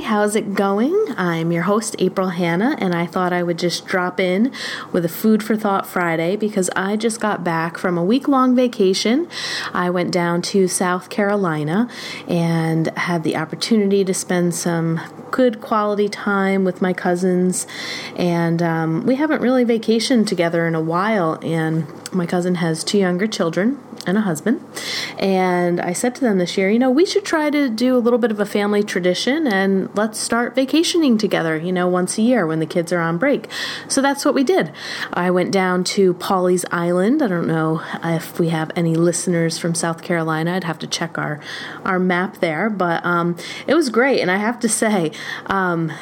How's it going? I'm your host, April Hannah, and I thought I would just drop in with a Food for Thought Friday because I just got back from a week long vacation. I went down to South Carolina and had the opportunity to spend some good quality time with my cousins, and um, we haven't really vacationed together in a while. And my cousin has two younger children and a husband. And I said to them this year, you know, we should try to do a little bit of a family tradition and let's start vacationing together, you know, once a year when the kids are on break. So that's what we did. I went down to Pawleys Island. I don't know if we have any listeners from South Carolina. I'd have to check our our map there, but um, it was great. And I have to say, um,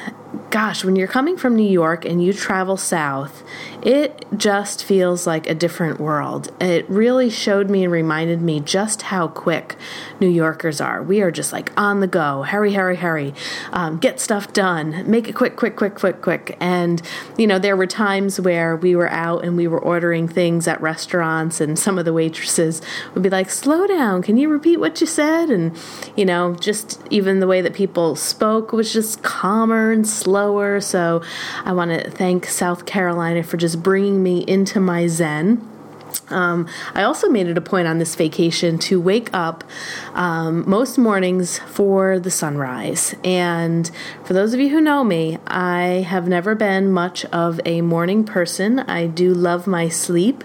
gosh, when you're coming from New York and you travel south, it just feels like a different world. It really showed me and reminded me just how quick New Yorkers are. We are just like on the go, hurry, hurry, hurry, um, get stuff done, make it quick, quick, quick, quick, quick. And, you know, there were times where we were out and we were ordering things at restaurants, and some of the waitresses would be like, slow down, can you repeat what you said? And, you know, just even the way that people spoke was just calmer and slower. So I want to thank South Carolina for just bringing me into my zen. Um, I also made it a point on this vacation to wake up um, most mornings for the sunrise. And for those of you who know me, I have never been much of a morning person. I do love my sleep,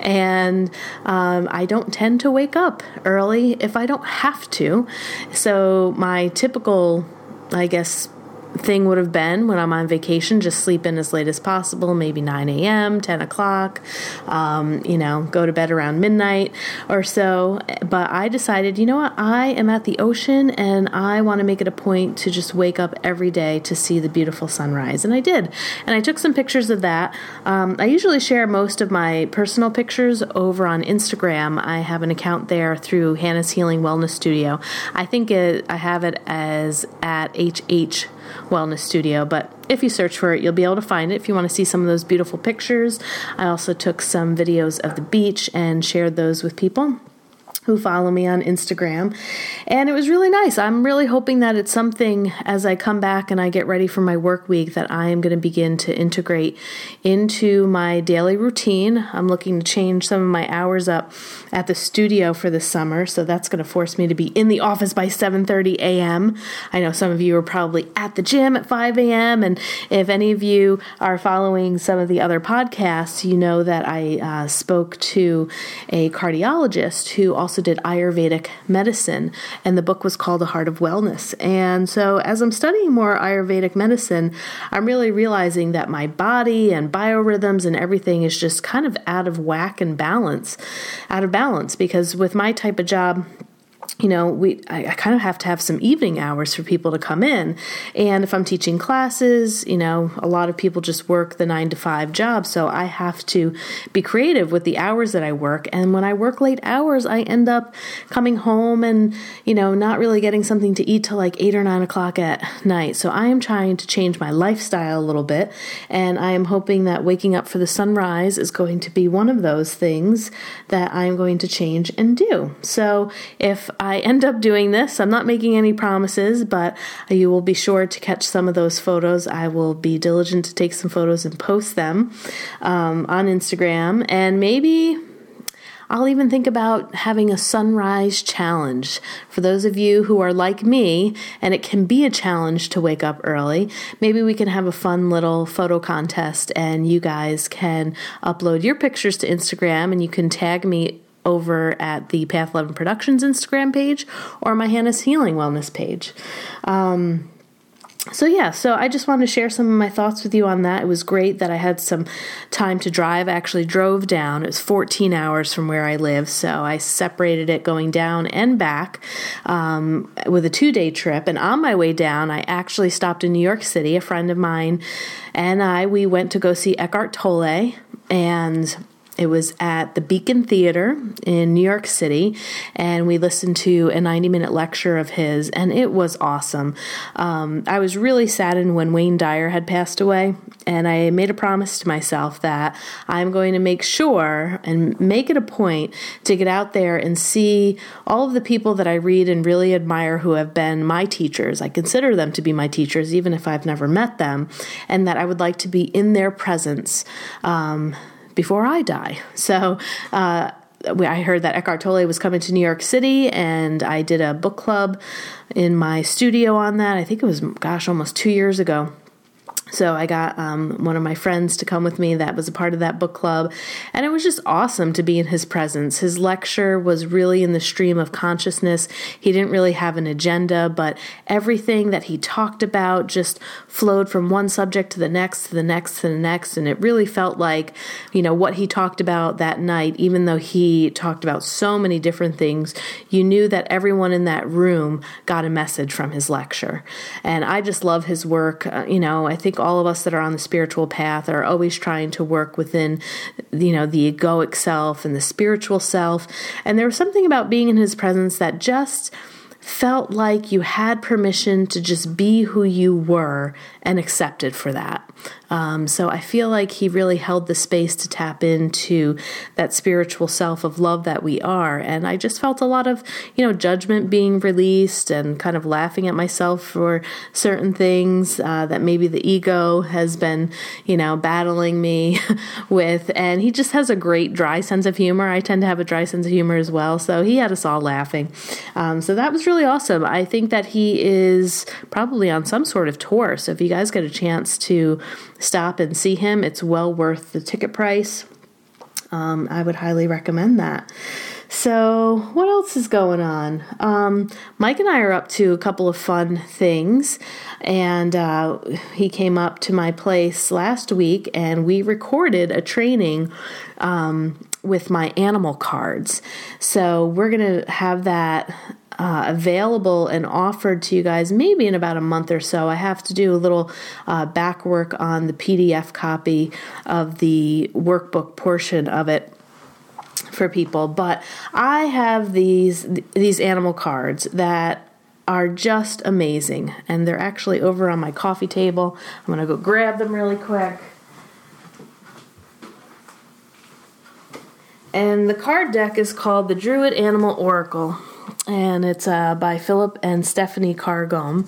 and um, I don't tend to wake up early if I don't have to. So, my typical, I guess, thing would have been when I'm on vacation, just sleep in as late as possible, maybe 9 a.m., 10 o'clock, um, you know, go to bed around midnight or so. But I decided, you know what, I am at the ocean and I want to make it a point to just wake up every day to see the beautiful sunrise. And I did. And I took some pictures of that. Um, I usually share most of my personal pictures over on Instagram. I have an account there through Hannah's Healing Wellness Studio. I think it, I have it as at HH Wellness Studio. But if you search for it, you'll be able to find it if you want to see some of those beautiful pictures. I also took some videos of the beach and shared those with people who follow me on Instagram. And it was really nice. I'm really hoping that it's something as I come back and I get ready for my work week that I am going to begin to integrate into my daily routine. I'm looking to change some of my hours up at the studio for the summer, so that's going to force me to be in the office by 7:30 a.m. I know some of you are probably at the gym at 5 a.m. and if any of you are following some of the other podcasts, you know that I uh, spoke to a cardiologist who also also did Ayurvedic medicine, and the book was called The Heart of Wellness. And so, as I'm studying more Ayurvedic medicine, I'm really realizing that my body and biorhythms and everything is just kind of out of whack and balance, out of balance, because with my type of job, you know, we I, I, kind of have to have some evening hours for people to come in. And if I'm teaching classes, you know, a lot of people just work the nine to five job. So I have to be creative with the hours that I work. And when I work late hours, I end up coming home and, you know, not really getting something to eat till like eight or nine o'clock at night. So I am trying to change my lifestyle a little bit. And I am hoping that waking up for the sunrise is going to be one of those things that I'm going to change and do. So if I end up doing this, I'm not making any promises, but you will be sure to catch some of those photos. I will be diligent to take some photos and post them um, on Instagram. And maybe I'll even think about having a sunrise challenge for those of you who are like me, and it can be a challenge to wake up early. Maybe we can have a fun little photo contest, and you guys can upload your pictures to Instagram, and you can tag me over at the Path 11 Productions Instagram page or my Hannah's Healing Wellness page. Um, so yeah, so I just wanted to share some of my thoughts with you on that. It was great that I had some time to drive. I actually drove down. It was 14 hours from where I live, so I separated it going down and back um, with a two-day trip. And on my way down, I actually stopped in New York City. A friend of mine and I we went to go see Eckhart Tolle, and it was at the Beacon Theater in New York City, and we listened to a 90 minute lecture of his, and it was awesome. Um, I was really saddened when Wayne Dyer had passed away, and I made a promise to myself that I'm going to make sure and make it a point to get out there and see all of the people that I read and really admire who have been my teachers. I consider them to be my teachers, even if I've never met them, and that I would like to be in their presence um, before I die. So, uh, I heard that Eckhart Tolle was coming to New York City, and I did a book club in my studio on that. I think it was, gosh, almost two years ago. So I got um, one of my friends to come with me that was a part of that book club, and it was just awesome to be in his presence. His lecture was really in the stream of consciousness. He didn't really have an agenda, but everything that he talked about just flowed from one subject to the next, to the next, to the next, and it really felt like, you know, what he talked about that night, even though he talked about so many different things, you knew that everyone in that room got a message from his lecture. And I just love his work. Uh, you know, I think all of us that are on the spiritual path are always trying to work within, you know, the egoic self and the spiritual self. And there was something about being in his presence that just felt like you had permission to just be who you were and accepted for that. Um, so I feel like he really held the space to tap into that spiritual self of love that we are. And I just felt a lot of, you know, judgment being released and kind of laughing at myself for certain things uh, that maybe the ego has been, you know, battling me with. And he just has a great dry sense of humor. I tend to have a dry sense of humor as well. So he had us all laughing. Um, so that was really awesome. I think that he is probably on some sort of tour. So if you guys get a chance to stop and see him. It's well worth the ticket price. Um, I would highly recommend that. So, what else is going on? Um, Mike and I are up to a couple of fun things, and uh, he came up to my place last week and we recorded a training um, with my animal cards. So, we're going to have that uh, available and offered to you guys maybe in about a month or so. I have to do a little uh, back work on the PDF copy of the workbook portion of it for people. But i have these these animal cards that are just amazing and they're actually over on my coffee table. I'm going to go grab them really quick. And the card deck is called the druid animal oracle and it's uh, by Philip and Stephanie Carr-Gomm.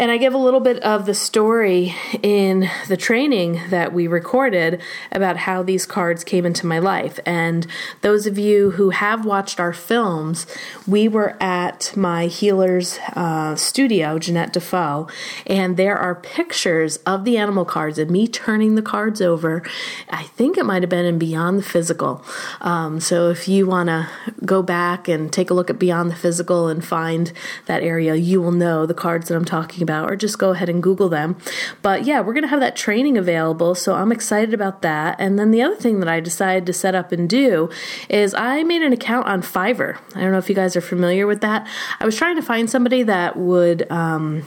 And I give a little bit of the story in the training that we recorded about how these cards came into my life. And those of you who have watched our films, we were at my healer's uh, studio, Jeanette Defoe, and there are pictures of the animal cards and me turning the cards over. I think it might have been in Beyond the Physical. Um, so if you want to go back and take a look at Beyond the Physical and find that area, you will know the cards that I'm talking talking about, or just go ahead and Google them. But yeah, we're going to have that training available, so I'm excited about that. And then the other thing that I decided to set up and do is I made an account on Fiverr. I don't know if you guys are familiar with that. I was trying to find somebody that would. Um,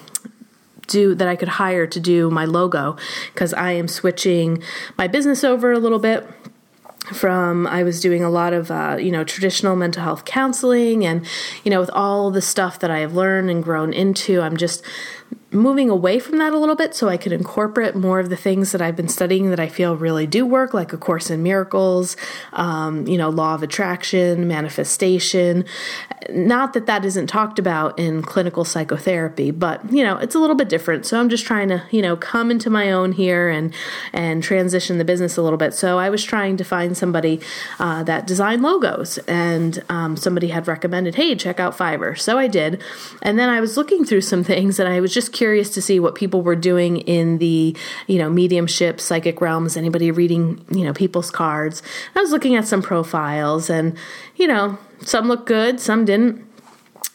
do that I could hire to do my logo because I am switching my business over a little bit from I was doing a lot of uh, you know traditional mental health counseling and you know with all the stuff that I have learned and grown into I'm just moving away from that a little bit so I could incorporate more of the things that I've been studying that I feel really do work, like A Course in Miracles, um, you know, Law of Attraction, Manifestation. Not that that isn't talked about in clinical psychotherapy, but you know, it's a little bit different. So I'm just trying to, you know, come into my own here and and transition the business a little bit. So I was trying to find somebody uh, that designed logos, and um, somebody had recommended, hey, check out Fiverr. So I did, and then I was looking through some things, and I was just curious to see what people were doing in the, you know, mediumship, psychic realms, anybody reading, you know, people's cards. I was looking at some profiles and, you know, some looked good, some didn't.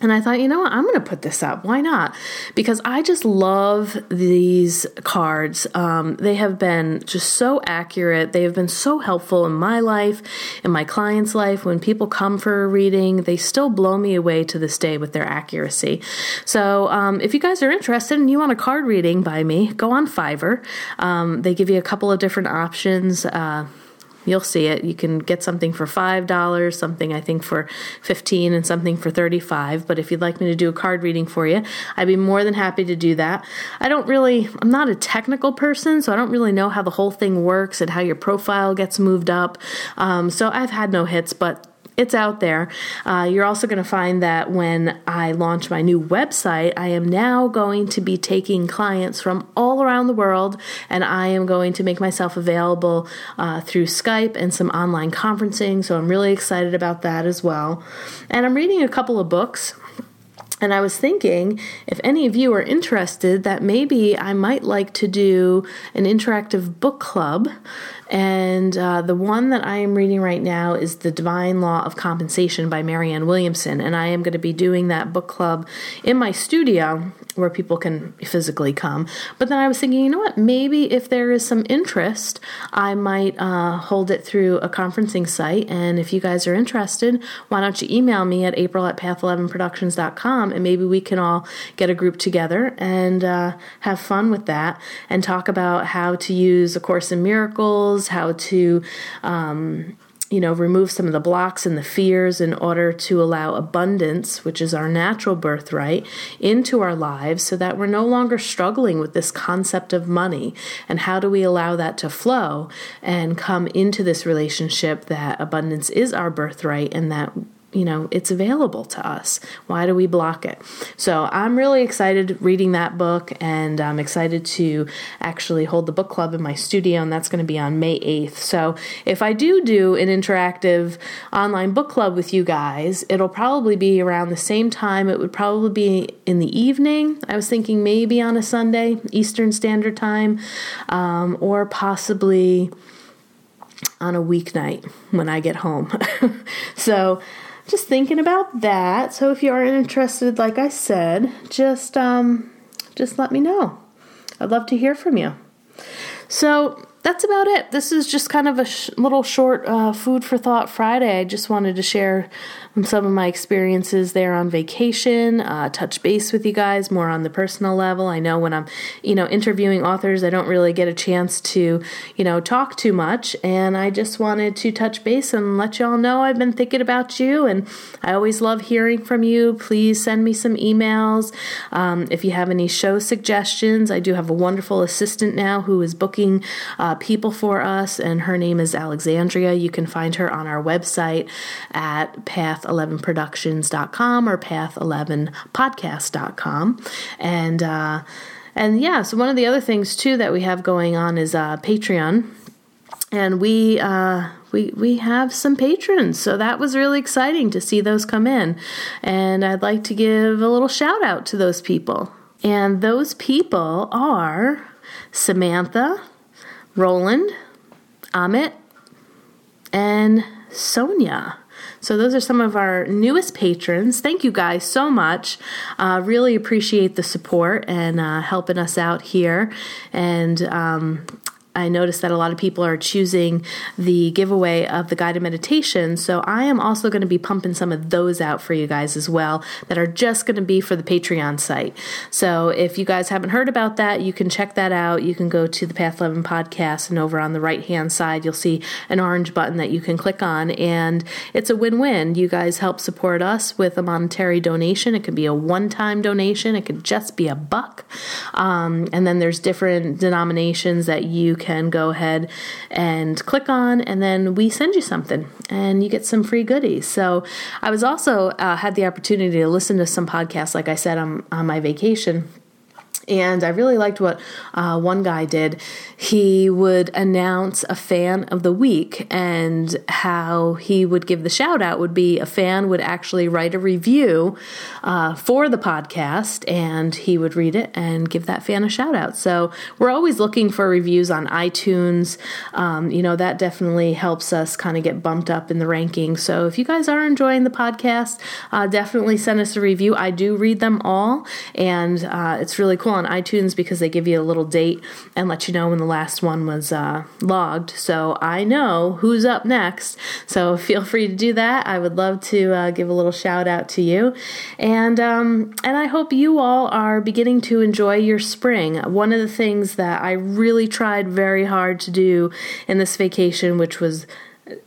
And I thought, you know what, I'm going to put this up. Why not? Because I just love these cards. Um, they have been just so accurate. They have been so helpful in my life, in my clients' life. When people come for a reading, they still blow me away to this day with their accuracy. So um, if you guys are interested and you want a card reading by me, go on Fiverr. Um, they give you a couple of different options. Uh, you'll see it. You can get something for $5, something I think for 15 and something for 35. But if you'd like me to do a card reading for you, I'd be more than happy to do that. I don't really, I'm not a technical person, so I don't really know how the whole thing works and how your profile gets moved up. Um, so I've had no hits, but it's out there. Uh, you're also going to find that when I launch my new website, I am now going to be taking clients from all around the world, and I am going to make myself available uh, through Skype and some online conferencing. So I'm really excited about that as well. And I'm reading a couple of books. And I was thinking, if any of you are interested, that maybe I might like to do an interactive book club and uh, the one that I am reading right now is The Divine Law of Compensation by Marianne Williamson. And I am going to be doing that book club in my studio where people can physically come. But then I was thinking, you know what? Maybe if there is some interest, I might uh, hold it through a conferencing site. And if you guys are interested, why don't you email me at april at path11productions.com and maybe we can all get a group together and uh, have fun with that and talk about how to use A Course in Miracles how to, um, you know, remove some of the blocks and the fears in order to allow abundance, which is our natural birthright, into our lives so that we're no longer struggling with this concept of money. And how do we allow that to flow and come into this relationship that abundance is our birthright and that you know it's available to us. Why do we block it? So i'm really excited reading that book and i'm excited to actually hold the book club in my studio and that's going to be on may 8th so if i do do an interactive online book club with you guys it'll probably be around the same time. It would probably be in the evening i was thinking maybe on a sunday eastern standard time um, or possibly on a weeknight when i get home. So just thinking about that. So if you are interested, like I said, just um, just let me know. I'd love to hear from you. So that's about it. This is just kind of a sh- little short uh, food for thought Friday. I just wanted to share some of my experiences there on vacation, uh, touch base with you guys more on the personal level. I know when I'm, you know, interviewing authors, I don't really get a chance to, you know, talk too much. And I just wanted to touch base and let y'all know I've been thinking about you. And I always love hearing from you. Please send me some emails. Um, if you have any show suggestions, I do have a wonderful assistant now who is booking uh, people for us, and her name is Alexandria. You can find her on our website at Path path11productions.com or path11podcast.com. And, uh, and yeah, so one of the other things too that we have going on is uh, Patreon. And we, uh, we we have some patrons, so that was really exciting to see those come in. And I'd like to give a little shout out to those people. And those people are Samantha, Roland, Amit, and Sonia. So, those are some of our newest patrons. Thank you guys so much. Uh, really appreciate the support and uh, helping us out here. And um, I noticed that a lot of people are choosing the giveaway of the guided meditation. So I am also going to be pumping some of those out for you guys as well that are just going to be for the Patreon site. So if you guys haven't heard about that, you can check that out. You can go to the Path 11 podcast and over on the right hand side, you'll see an orange button that you can click on. And it's a win win. You guys help support us with a monetary donation. It could be a one time donation, it could just be a buck. Um, and then there's different denominations that you can can go ahead and click on, and then we send you something and you get some free goodies. So I was also uh, had the opportunity to listen to some podcasts, like I said, on, on my vacation and I really liked what uh, one guy did. He would announce a fan of the week, and how he would give the shout out would be a fan would actually write a review uh, for the podcast, and he would read it and give that fan a shout out. So we're always looking for reviews on iTunes. Um, you know, that definitely helps us kind of get bumped up in the rankings. So if you guys are enjoying the podcast, uh, definitely send us a review. I do read them all, and uh, it's really cool on iTunes because they give you a little date and let you know when the last one was uh, logged. So I know who's up next. So feel free to do that. I would love to uh, give a little shout out to you, and um, and I hope you all are beginning to enjoy your spring. One of the things that I really tried very hard to do in this vacation, which was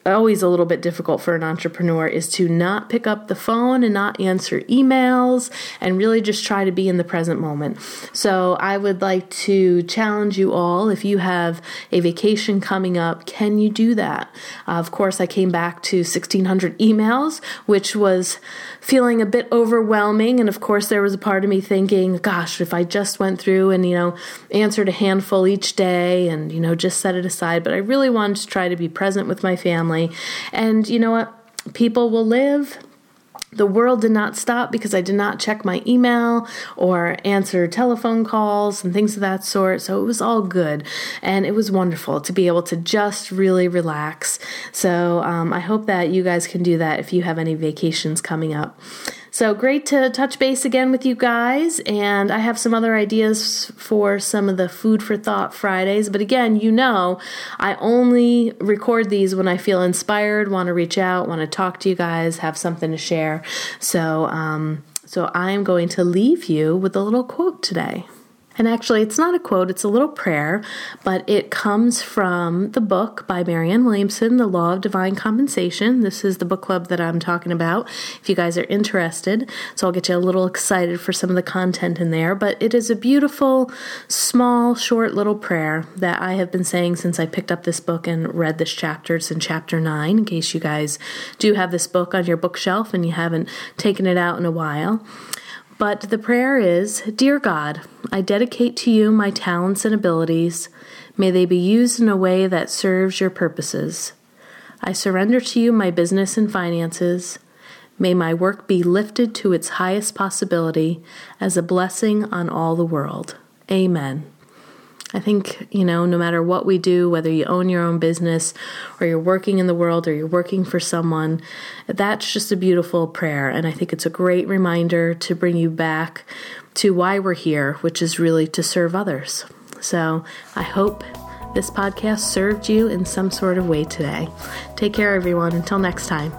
always a little bit difficult for an entrepreneur is to not pick up the phone and not answer emails and really just try to be in the present moment. So I would like to challenge you all if you have a vacation coming up, can you do that? Uh, of course, I came back to 1600 emails, which was feeling a bit overwhelming. And of course, there was a part of me thinking, gosh, if I just went through and, you know, answered a handful each day and, you know, just set it aside. But I really wanted to try to be present with my family. And you know what? People will live the world did not stop because I did not check my email or answer telephone calls and things of that sort. So it was all good. And it was wonderful to be able to just really relax. So um, I hope that you guys can do that if you have any vacations coming up. So great to touch base again with you guys. And I have some other ideas for some of the Food for Thought Fridays. But again, you know, I only record these when I feel inspired, want to reach out, want to talk to you guys, have something to share. So, um, so I'm going to leave you with a little quote today. And actually, it's not a quote, it's a little prayer, but it comes from the book by Marianne Williamson, The Law of Divine Compensation. This is the book club that I'm talking about, if you guys are interested. So I'll get you a little excited for some of the content in there. But it is a beautiful, small, short little prayer that I have been saying since I picked up this book and read this chapter. It's in chapter 9, in case you guys do have this book on your bookshelf and you haven't taken it out in a while. But the prayer is Dear God, I dedicate to you my talents and abilities. May they be used in a way that serves your purposes. I surrender to you my business and finances. May my work be lifted to its highest possibility as a blessing on all the world. Amen. I think, you know, no matter what we do, whether you own your own business or you're working in the world or you're working for someone, that's just a beautiful prayer. And I think it's a great reminder to bring you back to why we're here, which is really to serve others. So I hope this podcast served you in some sort of way today. Take care, everyone. Until next time.